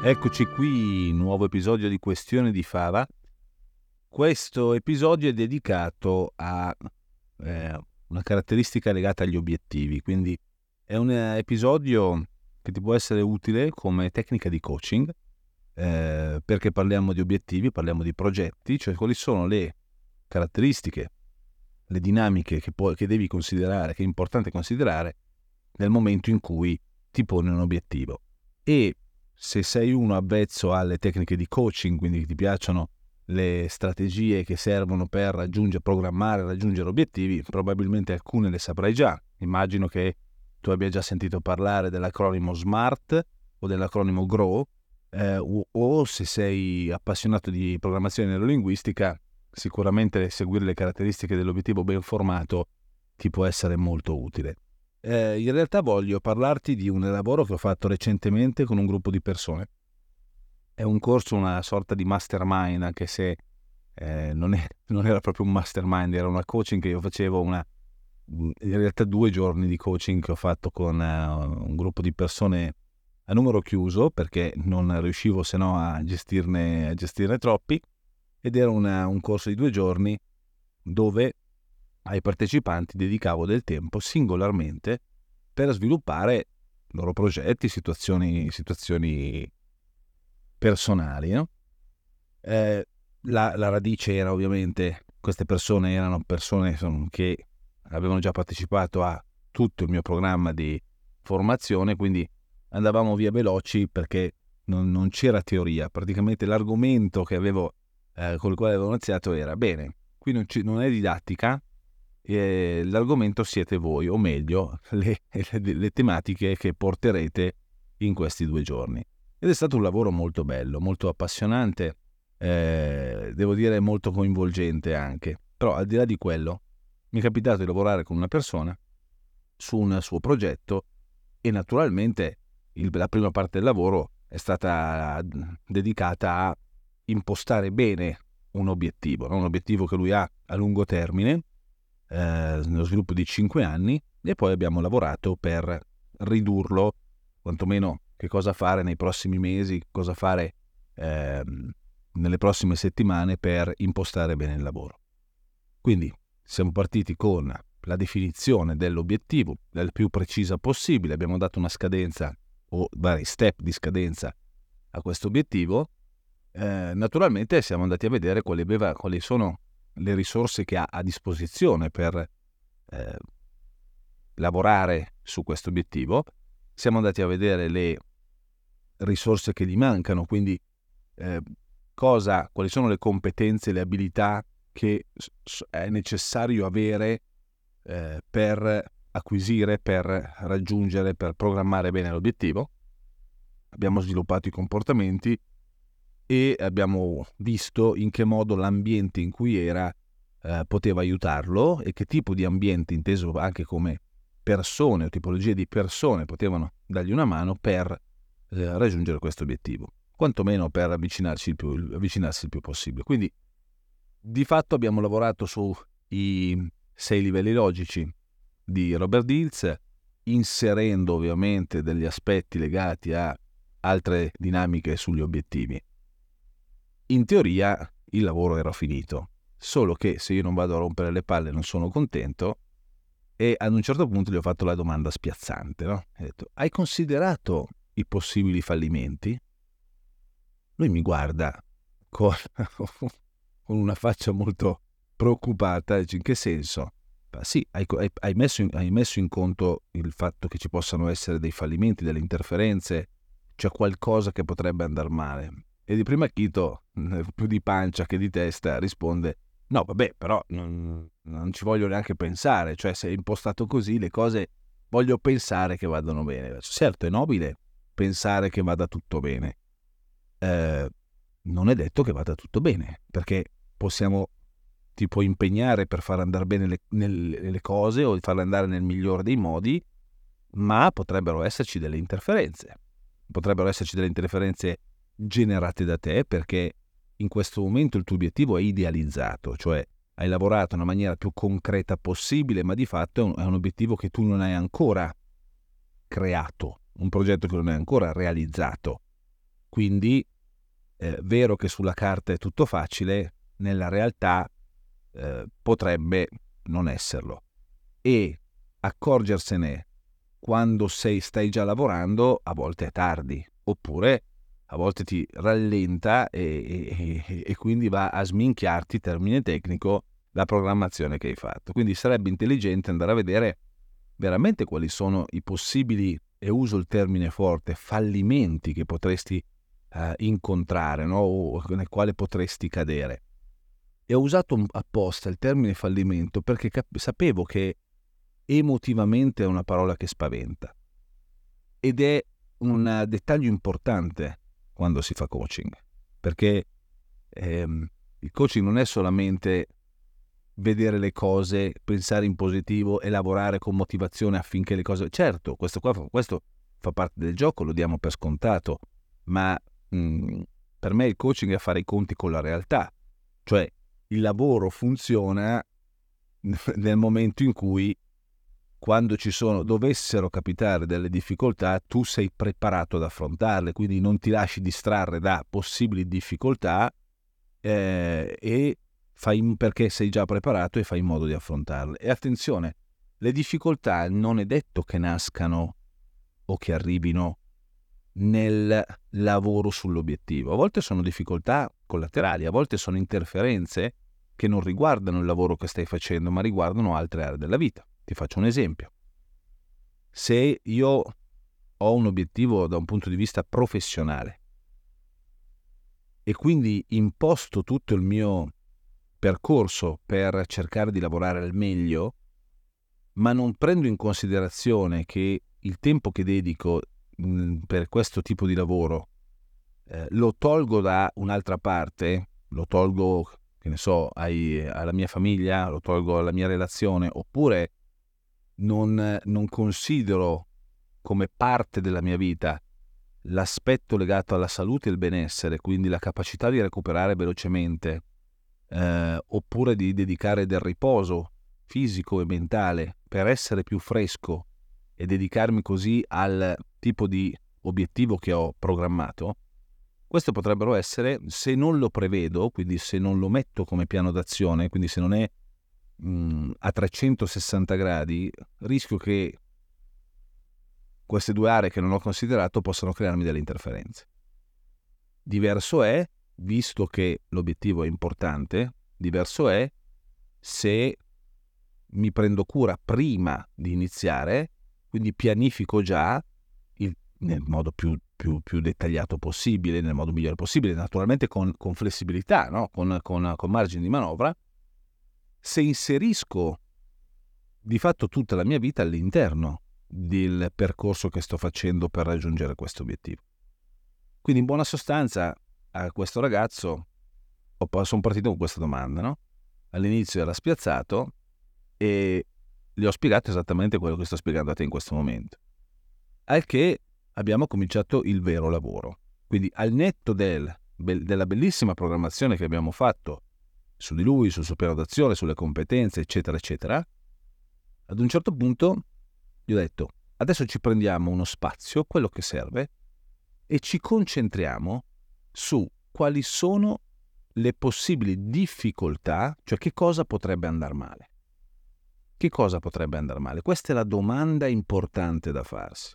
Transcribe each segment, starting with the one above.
Eccoci qui, nuovo episodio di Questione di Fava. Questo episodio è dedicato a eh, una caratteristica legata agli obiettivi, quindi è un episodio che ti può essere utile come tecnica di coaching, eh, perché parliamo di obiettivi, parliamo di progetti, cioè quali sono le caratteristiche, le dinamiche che, puoi, che devi considerare, che è importante considerare nel momento in cui ti poni un obiettivo. E se sei uno avvezzo alle tecniche di coaching, quindi ti piacciono le strategie che servono per raggiungere, programmare, raggiungere obiettivi, probabilmente alcune le saprai già. Immagino che tu abbia già sentito parlare dell'acronimo SMART o dell'acronimo GROW, eh, o, o, se sei appassionato di programmazione neurolinguistica, sicuramente seguire le caratteristiche dell'obiettivo ben formato ti può essere molto utile. Eh, in realtà voglio parlarti di un lavoro che ho fatto recentemente con un gruppo di persone. È un corso, una sorta di mastermind, anche se eh, non, è, non, era proprio un mastermind, era una coaching che io facevo, una, in realtà due giorni di coaching che ho fatto con uh, un gruppo di persone a numero chiuso perché non riuscivo se no a gestirne, a gestirne troppi ed era una, un corso di due giorni dove ai partecipanti dedicavo del tempo singolarmente per sviluppare loro progetti, situazioni, situazioni personali. No? Eh, la, la, radice era ovviamente, queste persone erano persone insomma, che avevano già partecipato a tutto il mio programma di formazione, quindi andavamo via veloci perché non, non c'era teoria, praticamente l'argomento che avevo, eh, con il quale avevo iniziato era, bene, qui non, ci, non è didattica, eh, l'argomento siete voi, o meglio, le, le, le, tematiche che porterete in questi due giorni. Ed è stato un lavoro molto bello, molto appassionante, eh, devo dire molto coinvolgente anche. Però al di là di quello, mi è capitato di lavorare con una persona su un suo progetto e naturalmente il, la prima parte del lavoro è stata dedicata a impostare bene un obiettivo, no? un obiettivo che lui ha a lungo termine eh, nello sviluppo di 5 anni e poi abbiamo lavorato per ridurlo, quantomeno che cosa fare nei prossimi mesi, cosa fare eh, nelle prossime settimane per impostare bene il lavoro. Quindi siamo partiti con la definizione dell'obiettivo, il più precisa possibile, abbiamo dato una scadenza o vari step di scadenza a questo obiettivo. Eh, naturalmente siamo andati a vedere quali, aveva, quali sono le risorse che ha a disposizione per eh, lavorare su questo obiettivo. Siamo andati a vedere le risorse che gli mancano, quindi eh, cosa, quali sono le competenze, le abilità che è necessario avere eh, per acquisire, per raggiungere, per programmare bene l'obiettivo. Abbiamo sviluppato i comportamenti, e abbiamo visto in che modo l'ambiente in cui era eh, poteva aiutarlo e che tipo di ambiente, inteso anche come persone o tipologie di persone, potevano dargli una mano per eh, raggiungere questo obiettivo, quantomeno per avvicinarsi il più, avvicinarsi il più possibile. Quindi di fatto abbiamo lavorato sui sei livelli logici di Robert Dills, inserendo ovviamente degli aspetti legati a altre dinamiche sugli obiettivi in teoria il lavoro era finito, solo che se io non vado a rompere le palle non sono contento e ad un certo punto gli ho fatto la domanda spiazzante, no? Ho detto, hai considerato i possibili fallimenti? Lui mi guarda con, con una faccia molto preoccupata, dice in che senso? Ma sì, hai, hai, messo in, hai messo in conto il fatto che ci possano essere dei fallimenti, delle interferenze, c'è qualcosa che potrebbe andare male. E di prima Chito, più di pancia che di testa, risponde: No, vabbè, però non, non, ci voglio neanche pensare. Cioè, se è impostato così, le cose voglio pensare che vadano bene. Certo, è nobile pensare che vada tutto bene. Eh, non è detto che vada tutto bene, perché possiamo ti puoi impegnare per far andare bene le, nel, le cose o farle andare nel migliore dei modi, ma potrebbero esserci delle interferenze. Potrebbero esserci delle interferenze generate da te perché in questo momento il tuo obiettivo è idealizzato, cioè hai lavorato una maniera più concreta possibile, ma di fatto è un, è un obiettivo che tu non hai ancora creato, un progetto che non hai ancora realizzato. Quindi, eh, vero che sulla carta è tutto facile, nella realtà eh, potrebbe non esserlo. E accorgersene quando sei, stai già lavorando a volte è tardi, oppure a volte ti rallenta e, e, e, quindi va a sminchiarti, termine tecnico, la programmazione che hai fatto. Quindi sarebbe intelligente andare a vedere veramente quali sono i possibili, e uso il termine forte, fallimenti che potresti eh, incontrare no? o nel quale potresti cadere. E ho usato apposta il termine fallimento perché cap- sapevo che emotivamente è una parola che spaventa. Ed è un dettaglio importante quando si fa coaching, perché ehm, il coaching non è solamente vedere le cose, pensare in positivo e lavorare con motivazione affinché le cose... Certo, questo, qua, questo fa parte del gioco, lo diamo per scontato, ma mh, mm, per me il coaching è fare i conti con la realtà, cioè il lavoro funziona nel momento in cui quando ci sono, dovessero capitare delle difficoltà, tu sei preparato ad affrontarle, quindi non ti lasci distrarre da possibili difficoltà eh, e fai perché sei già preparato e fai in modo di affrontarle. E attenzione, le difficoltà non è detto che nascano o che arrivino nel lavoro sull'obiettivo. A volte sono difficoltà collaterali, a volte sono interferenze che non riguardano il lavoro che stai facendo, ma riguardano altre aree della vita. Ti faccio un esempio. Se io ho un obiettivo da un punto di vista professionale e quindi imposto tutto il mio percorso per cercare di lavorare al meglio, ma non prendo in considerazione che il tempo che dedico mh, per questo tipo di lavoro eh, lo tolgo da un'altra parte, lo tolgo, che ne so, ai, alla mia famiglia, lo tolgo alla mia relazione, oppure non, non considero come parte della mia vita l'aspetto legato alla salute e al benessere, quindi la capacità di recuperare velocemente, eh, oppure di dedicare del riposo fisico e mentale per essere più fresco e dedicarmi così al tipo di obiettivo che ho programmato, questo potrebbero essere, se non lo prevedo, quindi se non lo metto come piano d'azione, quindi se non è mh, mm, a 360 gradi, rischio che queste due aree che non ho considerato possano crearmi delle interferenze. Diverso è, visto che l'obiettivo è importante, diverso è se mi prendo cura prima di iniziare, quindi pianifico già il, nel modo più, più, più, dettagliato possibile, nel modo migliore possibile, naturalmente con, con flessibilità, no? con, con, con margine di manovra, se inserisco di fatto tutta la mia vita all'interno del percorso che sto facendo per raggiungere questo obiettivo. Quindi in buona sostanza a questo ragazzo sono partito con questa domanda, no? All'inizio era spiazzato e gli ho spiegato esattamente quello che sto spiegando a te in questo momento. Al che abbiamo cominciato il vero lavoro. Quindi al netto del, della bellissima programmazione che abbiamo fatto su di lui, sul suo piano d'azione, sulle competenze, eccetera, eccetera, ad un certo punto gli ho detto, adesso ci prendiamo uno spazio, quello che serve, e ci concentriamo su quali sono le possibili difficoltà, cioè che cosa potrebbe andare male. Che cosa potrebbe andare male? Questa è la domanda importante da farsi.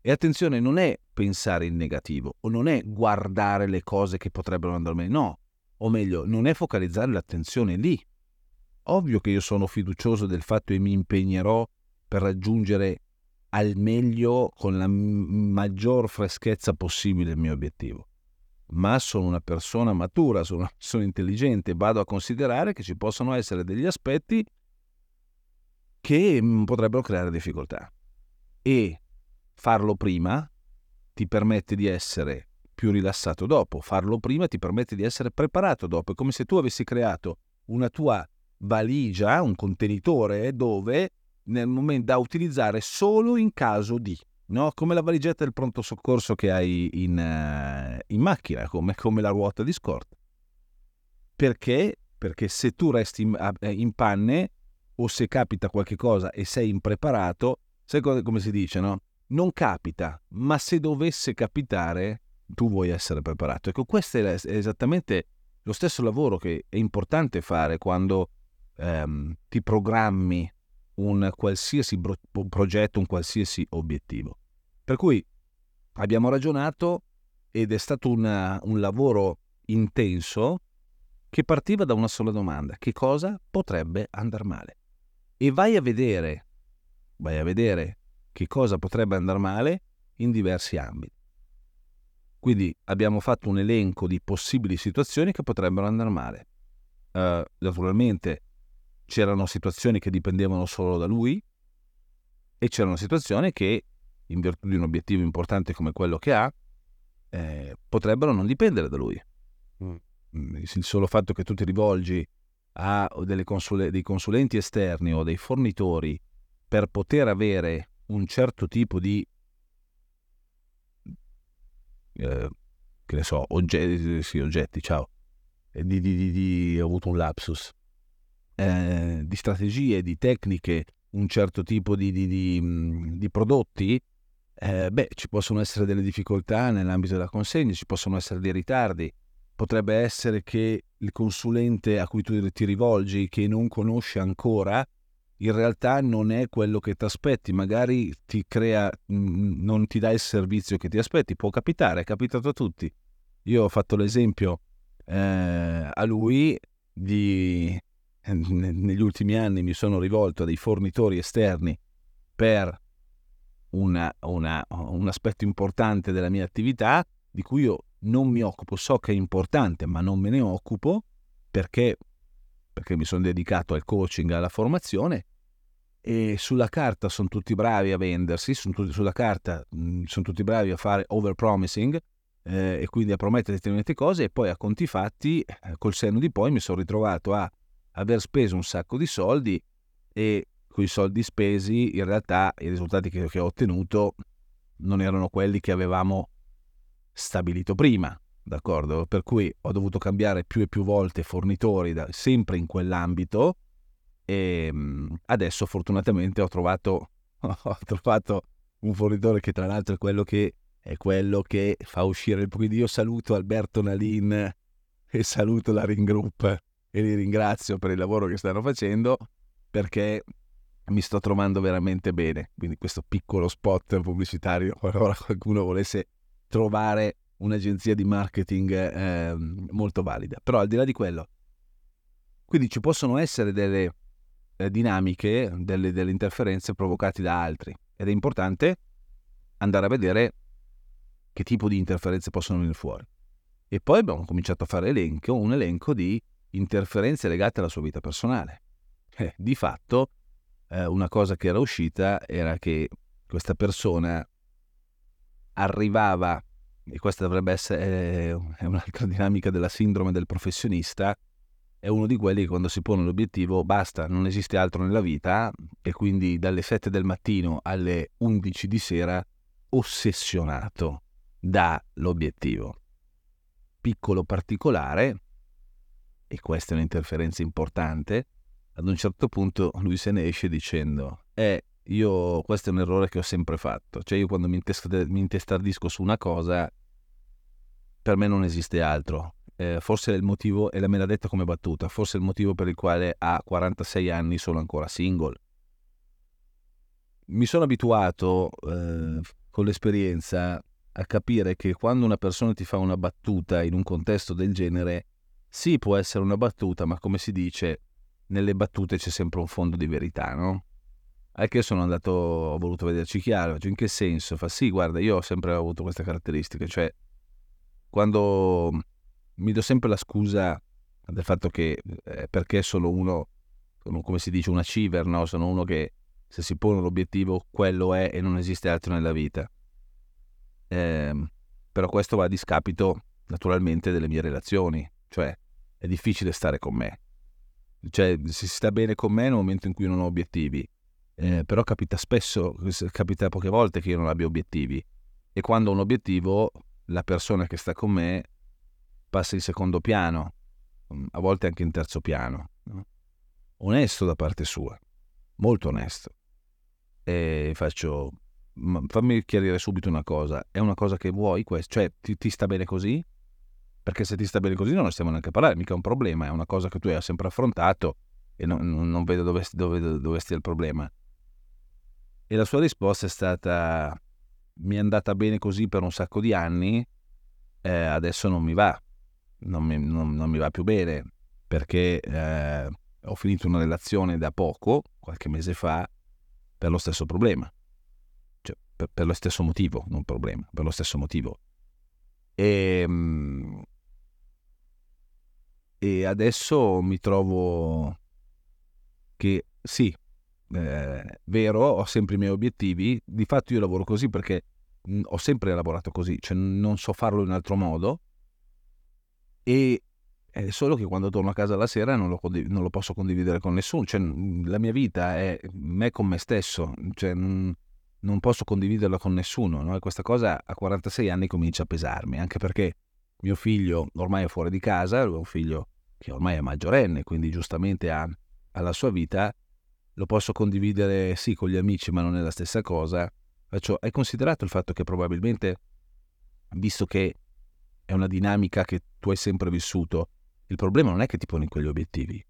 E attenzione, non è pensare in negativo o non è guardare le cose che potrebbero andare male, no, o meglio, non è focalizzare l'attenzione lì. Ovvio che io sono fiducioso del fatto e mi impegnerò per raggiungere al meglio con la maggior freschezza possibile il mio obiettivo. Ma sono una persona matura, sono una persona intelligente, vado a considerare che ci possono essere degli aspetti che potrebbero creare difficoltà. E farlo prima ti permette di essere più rilassato dopo, farlo prima ti permette di essere preparato dopo, è come se tu avessi creato una tua valigia, un contenitore dove nel momento da utilizzare solo in caso di, no? come la valigetta del pronto soccorso che hai in, uh, in macchina, come, come, la ruota di scorta. Perché? Perché se tu resti in, in panne o se capita qualche cosa e sei impreparato, sai come si dice, no? Non capita, ma se dovesse capitare, tu vuoi essere preparato. Ecco, questo è esattamente lo stesso lavoro che è importante fare quando ehm, ti programmi un qualsiasi bro- progetto, un qualsiasi obiettivo. Per cui abbiamo ragionato ed è stato una, un lavoro intenso che partiva da una sola domanda, che cosa potrebbe andare male? E vai a vedere, vai a vedere che cosa potrebbe andare male in diversi ambiti. Quindi abbiamo fatto un elenco di possibili situazioni che potrebbero andare male. Uh, naturalmente c'erano situazioni che dipendevano solo da lui e c'erano situazioni che, in virtù di un obiettivo importante come quello che ha, eh, potrebbero non dipendere da lui. Mm. mm. Il solo fatto che tu ti rivolgi a consule- dei consulenti esterni o dei fornitori per poter avere un certo tipo di eh, che ne so, oggetti, sì, oggetti, ciao, di, di, di, di, ho avuto un lapsus, eh, di strategie, di tecniche, un certo tipo di, mm, prodotti, eh, beh, ci possono essere delle difficoltà nell'ambito della consegna, ci possono essere dei ritardi, potrebbe essere che il consulente a cui tu ti rivolgi, che non conosce ancora, in realtà non è quello che ti aspetti, magari ti crea, non ti dà il servizio che ti aspetti, può capitare, è capitato a tutti. Io ho fatto l'esempio eh, a lui di, negli ultimi anni mi sono rivolto a dei fornitori esterni per una, una, un aspetto importante della mia attività di cui io non mi occupo, so che è importante, ma non me ne occupo perché perché mi sono dedicato al coaching, alla formazione e sulla carta sono tutti bravi a vendersi, tutti, sulla carta mm, sono tutti bravi a fare overpromising eh, e quindi a promettere determinate cose e poi a conti fatti, eh, col senno di poi mi sono ritrovato a aver speso un sacco di soldi e quei soldi spesi in realtà i risultati che, che ho ottenuto non erano quelli che avevamo stabilito prima d'accordo? Per cui ho dovuto cambiare più e più volte fornitori, da, sempre in quell'ambito, e adesso fortunatamente ho trovato, ho trovato un fornitore che tra l'altro è quello che, è quello che fa uscire il quindi io saluto Alberto Nalin e saluto la Ring Group e li ringrazio per il lavoro che stanno facendo perché mi sto trovando veramente bene quindi questo piccolo spot pubblicitario qualora qualcuno volesse trovare un'agenzia di marketing eh, molto valida. Però al di là di quello, quindi ci possono essere delle eh, dinamiche, delle, delle interferenze provocate da altri ed è importante andare a vedere che tipo di interferenze possono venire fuori. E poi abbiamo cominciato a fare elenco, un elenco di interferenze legate alla sua vita personale. Eh, di fatto, eh, una cosa che era uscita era che questa persona arrivava e questa dovrebbe essere è un'altra dinamica della sindrome del professionista, è uno di quelli che quando si pone l'obiettivo basta, non esiste altro nella vita e quindi dalle 7 del mattino alle 11 di sera ossessionato dall'obiettivo. Piccolo particolare, e questa è un'interferenza importante, ad un certo punto lui se ne esce dicendo, eh, io, questo è un errore che ho sempre fatto. Cioè, io quando mi, intest- mi intestardisco su una cosa, per me non esiste altro. Eh, forse è il motivo, e me l'ha detto come battuta, forse è il motivo per il quale a 46 anni sono ancora single. Mi sono abituato eh, con l'esperienza a capire che quando una persona ti fa una battuta in un contesto del genere, sì, può essere una battuta, ma come si dice, nelle battute c'è sempre un fondo di verità, no? Anche io sono andato, ho voluto vederci chiaro, in che senso? Fa sì, guarda, io ho sempre avuto queste caratteristiche, cioè quando mi do sempre la scusa del fatto che eh, perché sono uno, come si dice, un achiever, no? Sono uno che se si pone l'obiettivo quello è e non esiste altro nella vita. eh, però questo va a discapito naturalmente delle mie relazioni, cioè è difficile stare con me, cioè si sta bene con me nel momento in cui non ho obiettivi, eh, però capita spesso, capita poche volte che io non abbia obiettivi e quando ho un obiettivo la persona che sta con me passa in secondo piano, mm, a volte anche in terzo piano. No? Onesto da parte sua, molto onesto. E faccio, fammi chiarire subito una cosa, è una cosa che vuoi questo? Cioè ti, ti sta bene così? Perché se ti sta bene così non ne stiamo neanche a parlare, mica è un problema, è una cosa che tu hai sempre affrontato e non, non vedo dove, dove, dove stia il problema. E la sua risposta è stata, mi è andata bene così per un sacco di anni, eh, adesso non mi va, non mi, non, non mi, va più bene, perché eh, ho finito una relazione da poco, qualche mese fa, per lo stesso problema. Cioè, per, per lo stesso motivo, non problema, per lo stesso motivo. E, ehm, e adesso mi trovo che sì, eh, vero, ho sempre i miei obiettivi, di fatto io lavoro così perché mh, ho sempre lavorato così, cioè non so farlo in altro modo e è solo che quando torno a casa la sera non lo, condiv- non lo posso condividere con nessuno, cioè la mia vita è me con me stesso, cioè non, non posso condividerla con nessuno, no? e questa cosa a 46 anni comincia a pesarmi, anche perché mio figlio ormai è fuori di casa, è un figlio che ormai è maggiorenne, quindi giustamente ha, ha la sua vita, lo posso condividere sì con gli amici, ma non è la stessa cosa. Faccio, hai considerato il fatto che probabilmente, visto che è una dinamica che tu hai sempre vissuto, il problema non è che ti poni quegli obiettivi,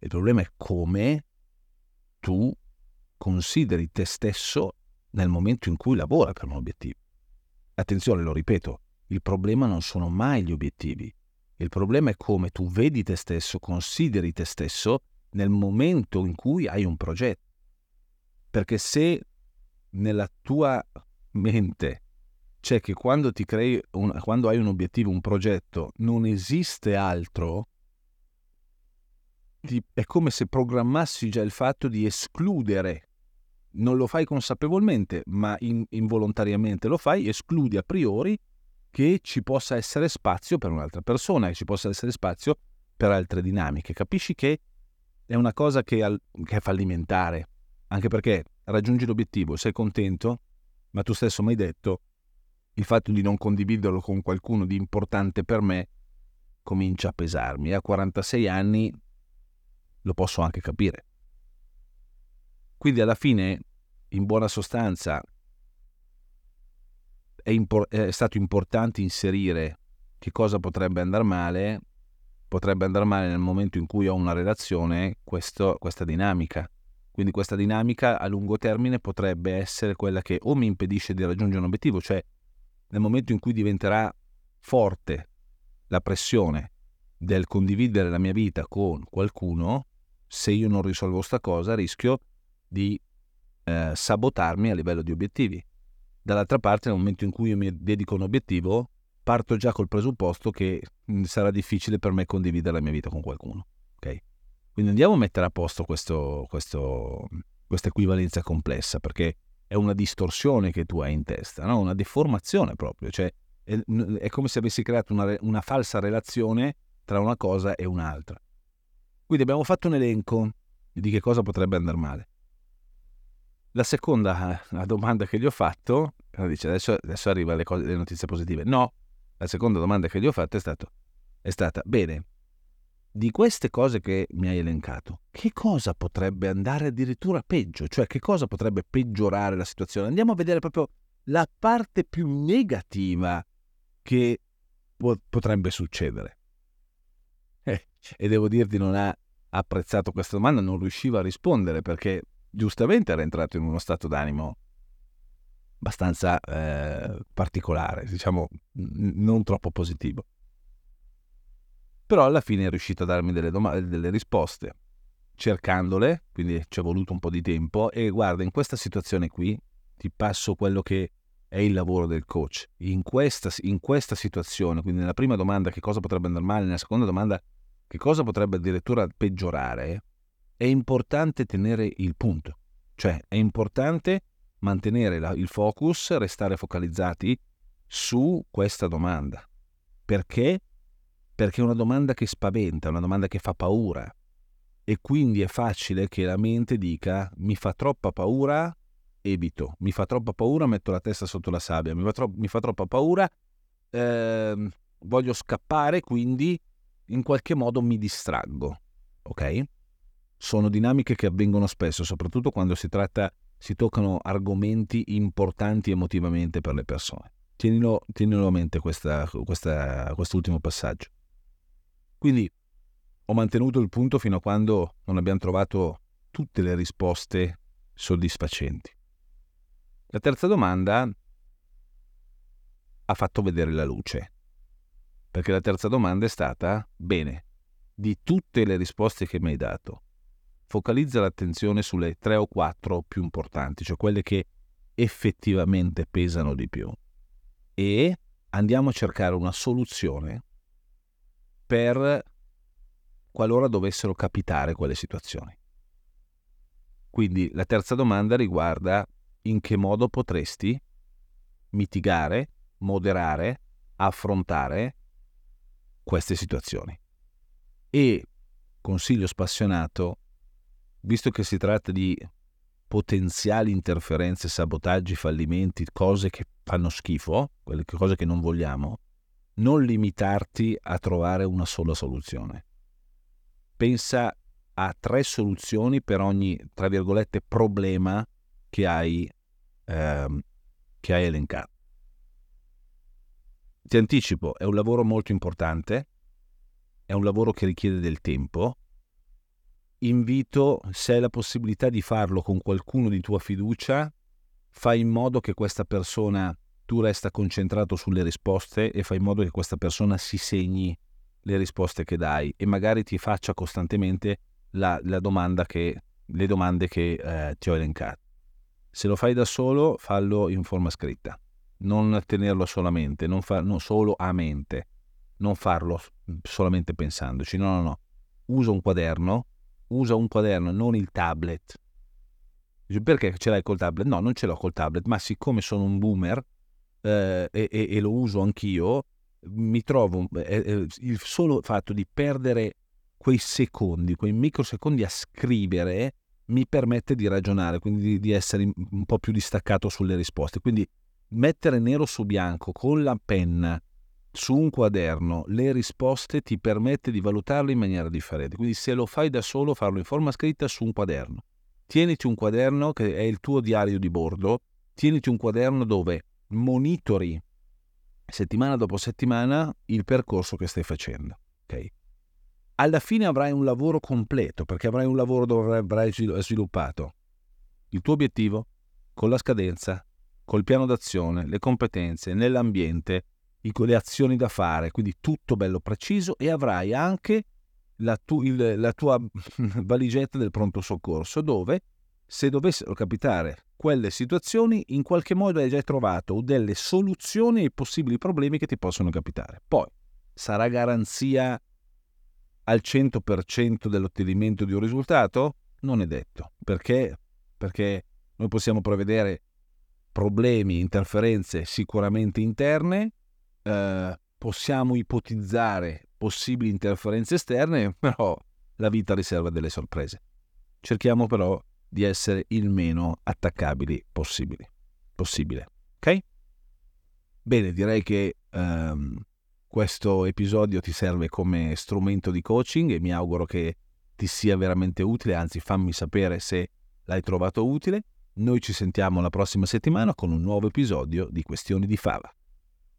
il problema è come tu consideri te stesso nel momento in cui lavora per un obiettivo. Attenzione, lo ripeto, il problema non sono mai gli obiettivi, il problema è come tu vedi te stesso, consideri te stesso nel momento in cui hai un progetto. Perché se nella tua mente c'è che quando ti crei un, quando hai un obiettivo, un progetto, non esiste altro, ti, è come se programmassi già il fatto di escludere. Non lo fai consapevolmente, ma in, involontariamente lo fai, escludi a priori che ci possa essere spazio per un'altra persona, che ci possa essere spazio per altre dinamiche. Capisci che è una cosa che, al, che è fallimentare, anche perché raggiungi l'obiettivo, sei contento, ma tu stesso mi hai detto il fatto di non condividerlo con qualcuno di importante per me comincia a pesarmi. A 46 anni lo posso anche capire. Quindi alla fine, in buona sostanza, è, impor- è stato importante inserire che cosa potrebbe andare male potrebbe andare male nel momento in cui ho una relazione questo, questa dinamica. Quindi questa dinamica a lungo termine potrebbe essere quella che o mi impedisce di raggiungere un obiettivo, cioè nel momento in cui diventerà forte la pressione del condividere la mia vita con qualcuno, se io non risolvo questa cosa rischio di eh, sabotarmi a livello di obiettivi. Dall'altra parte, nel momento in cui io mi dedico a un obiettivo, parto già col presupposto che sarà difficile per me condividere la mia vita con qualcuno. Okay? Quindi andiamo a mettere a posto questo, questo, questa equivalenza complessa, perché è una distorsione che tu hai in testa, no? una deformazione proprio, cioè è, è, come se avessi creato una, una falsa relazione tra una cosa e un'altra. Quindi abbiamo fatto un elenco di che cosa potrebbe andare male. La seconda la domanda che gli ho fatto, dice adesso, adesso arriva le, cose, le notizie positive. No, la seconda domanda che gli ho fatto è, stato, è stata, bene, di queste cose che mi hai elencato, che cosa potrebbe andare addirittura peggio? Cioè, che cosa potrebbe peggiorare la situazione? Andiamo a vedere proprio la parte più negativa che po- potrebbe succedere. Eh, e devo dirti, non ha apprezzato questa domanda, non riusciva a rispondere perché giustamente era entrato in uno stato d'animo abbastanza eh, particolare, diciamo non troppo positivo. Però alla fine è riuscito a darmi delle, dom- delle risposte, cercandole, quindi ci è voluto un po' di tempo e guarda, in questa situazione qui ti passo quello che è il lavoro del coach. In questa, in questa situazione, quindi nella prima domanda che cosa potrebbe andare male, nella seconda domanda che cosa potrebbe addirittura peggiorare, è importante tenere il punto. Cioè è importante mantenere la, il focus, restare focalizzati su questa domanda. Perché? Perché è una domanda che spaventa, una domanda che fa paura. E quindi è facile che la mente dica mi fa troppa paura, evito, mi fa troppa paura, metto la testa sotto la sabbia, mi fa, tro- mi fa troppa paura, eh, voglio scappare, quindi in qualche modo mi distraggo. Ok? Sono dinamiche che avvengono spesso, soprattutto quando si tratta, si toccano argomenti importanti emotivamente per le persone. Tienilo, tienilo a mente questa, questa, quest'ultimo passaggio. Quindi ho mantenuto il punto fino a quando non abbiamo trovato tutte le risposte soddisfacenti. La terza domanda ha fatto vedere la luce, perché la terza domanda è stata, bene, di tutte le risposte che mi hai dato, focalizza l'attenzione sulle tre o quattro più importanti, cioè quelle che effettivamente pesano di più e andiamo a cercare una soluzione per qualora dovessero capitare quelle situazioni. Quindi la terza domanda riguarda in che modo potresti mitigare, moderare, affrontare queste situazioni. E consiglio spassionato, visto che si tratta di potenziali interferenze, sabotaggi, fallimenti, cose che fanno schifo, quelle cose che non vogliamo, non limitarti a trovare una sola soluzione. Pensa a tre soluzioni per ogni, tra virgolette, problema che hai, ehm, che hai elencato. Ti anticipo, è un lavoro molto importante, è un lavoro che richiede del tempo, invito, se hai la possibilità di farlo con qualcuno di tua fiducia, fai in modo che questa persona, tu resta concentrato sulle risposte e fai in modo che questa persona si segni le risposte che dai e magari ti faccia costantemente la, la domanda che, le domande che eh, ti ho elencato. Se lo fai da solo, fallo in forma scritta, non tenerlo solamente, non, fa, non solo a mente, non farlo solamente pensandoci, no, no, no. Usa un quaderno, usa un quaderno, non il tablet. Dice, perché ce l'hai col tablet? No, non ce l'ho col tablet, ma siccome sono un boomer eh, e, e, lo uso anch'io, mi trovo eh, eh, il solo fatto di perdere quei secondi, quei microsecondi a scrivere mi permette di ragionare, quindi di, di essere un po' più distaccato sulle risposte. Quindi mettere nero su bianco con la penna su un quaderno le risposte ti permette di valutarle in maniera differente. Quindi se lo fai da solo, farlo in forma scritta su un quaderno. Tieniti un quaderno che è il tuo diario di bordo, tieniti un quaderno dove monitori settimana dopo settimana il percorso che stai facendo. Okay? Alla fine avrai un lavoro completo perché avrai un lavoro dove avrai sviluppato il tuo obiettivo con la scadenza, col piano d'azione, le competenze, nell'ambiente, le azioni da fare, quindi tutto bello preciso e avrai anche la, tu, il, la tua valigetta del pronto soccorso dove se dovessero capitare quelle situazioni in qualche modo hai già trovato delle soluzioni ai possibili problemi che ti possono capitare. Poi sarà garanzia al 100% dell'ottenimento di un risultato? Non è detto. Perché? Perché noi possiamo prevedere problemi, interferenze sicuramente interne, eh, possiamo ipotizzare possibili interferenze esterne, però la vita riserva delle sorprese. Cerchiamo però di essere il meno attaccabili possibili. possibile. Ok? Bene, direi che um, questo episodio ti serve come strumento di coaching e mi auguro che ti sia veramente utile, anzi fammi sapere se l'hai trovato utile. Noi ci sentiamo la prossima settimana con un nuovo episodio di Questioni di Fava.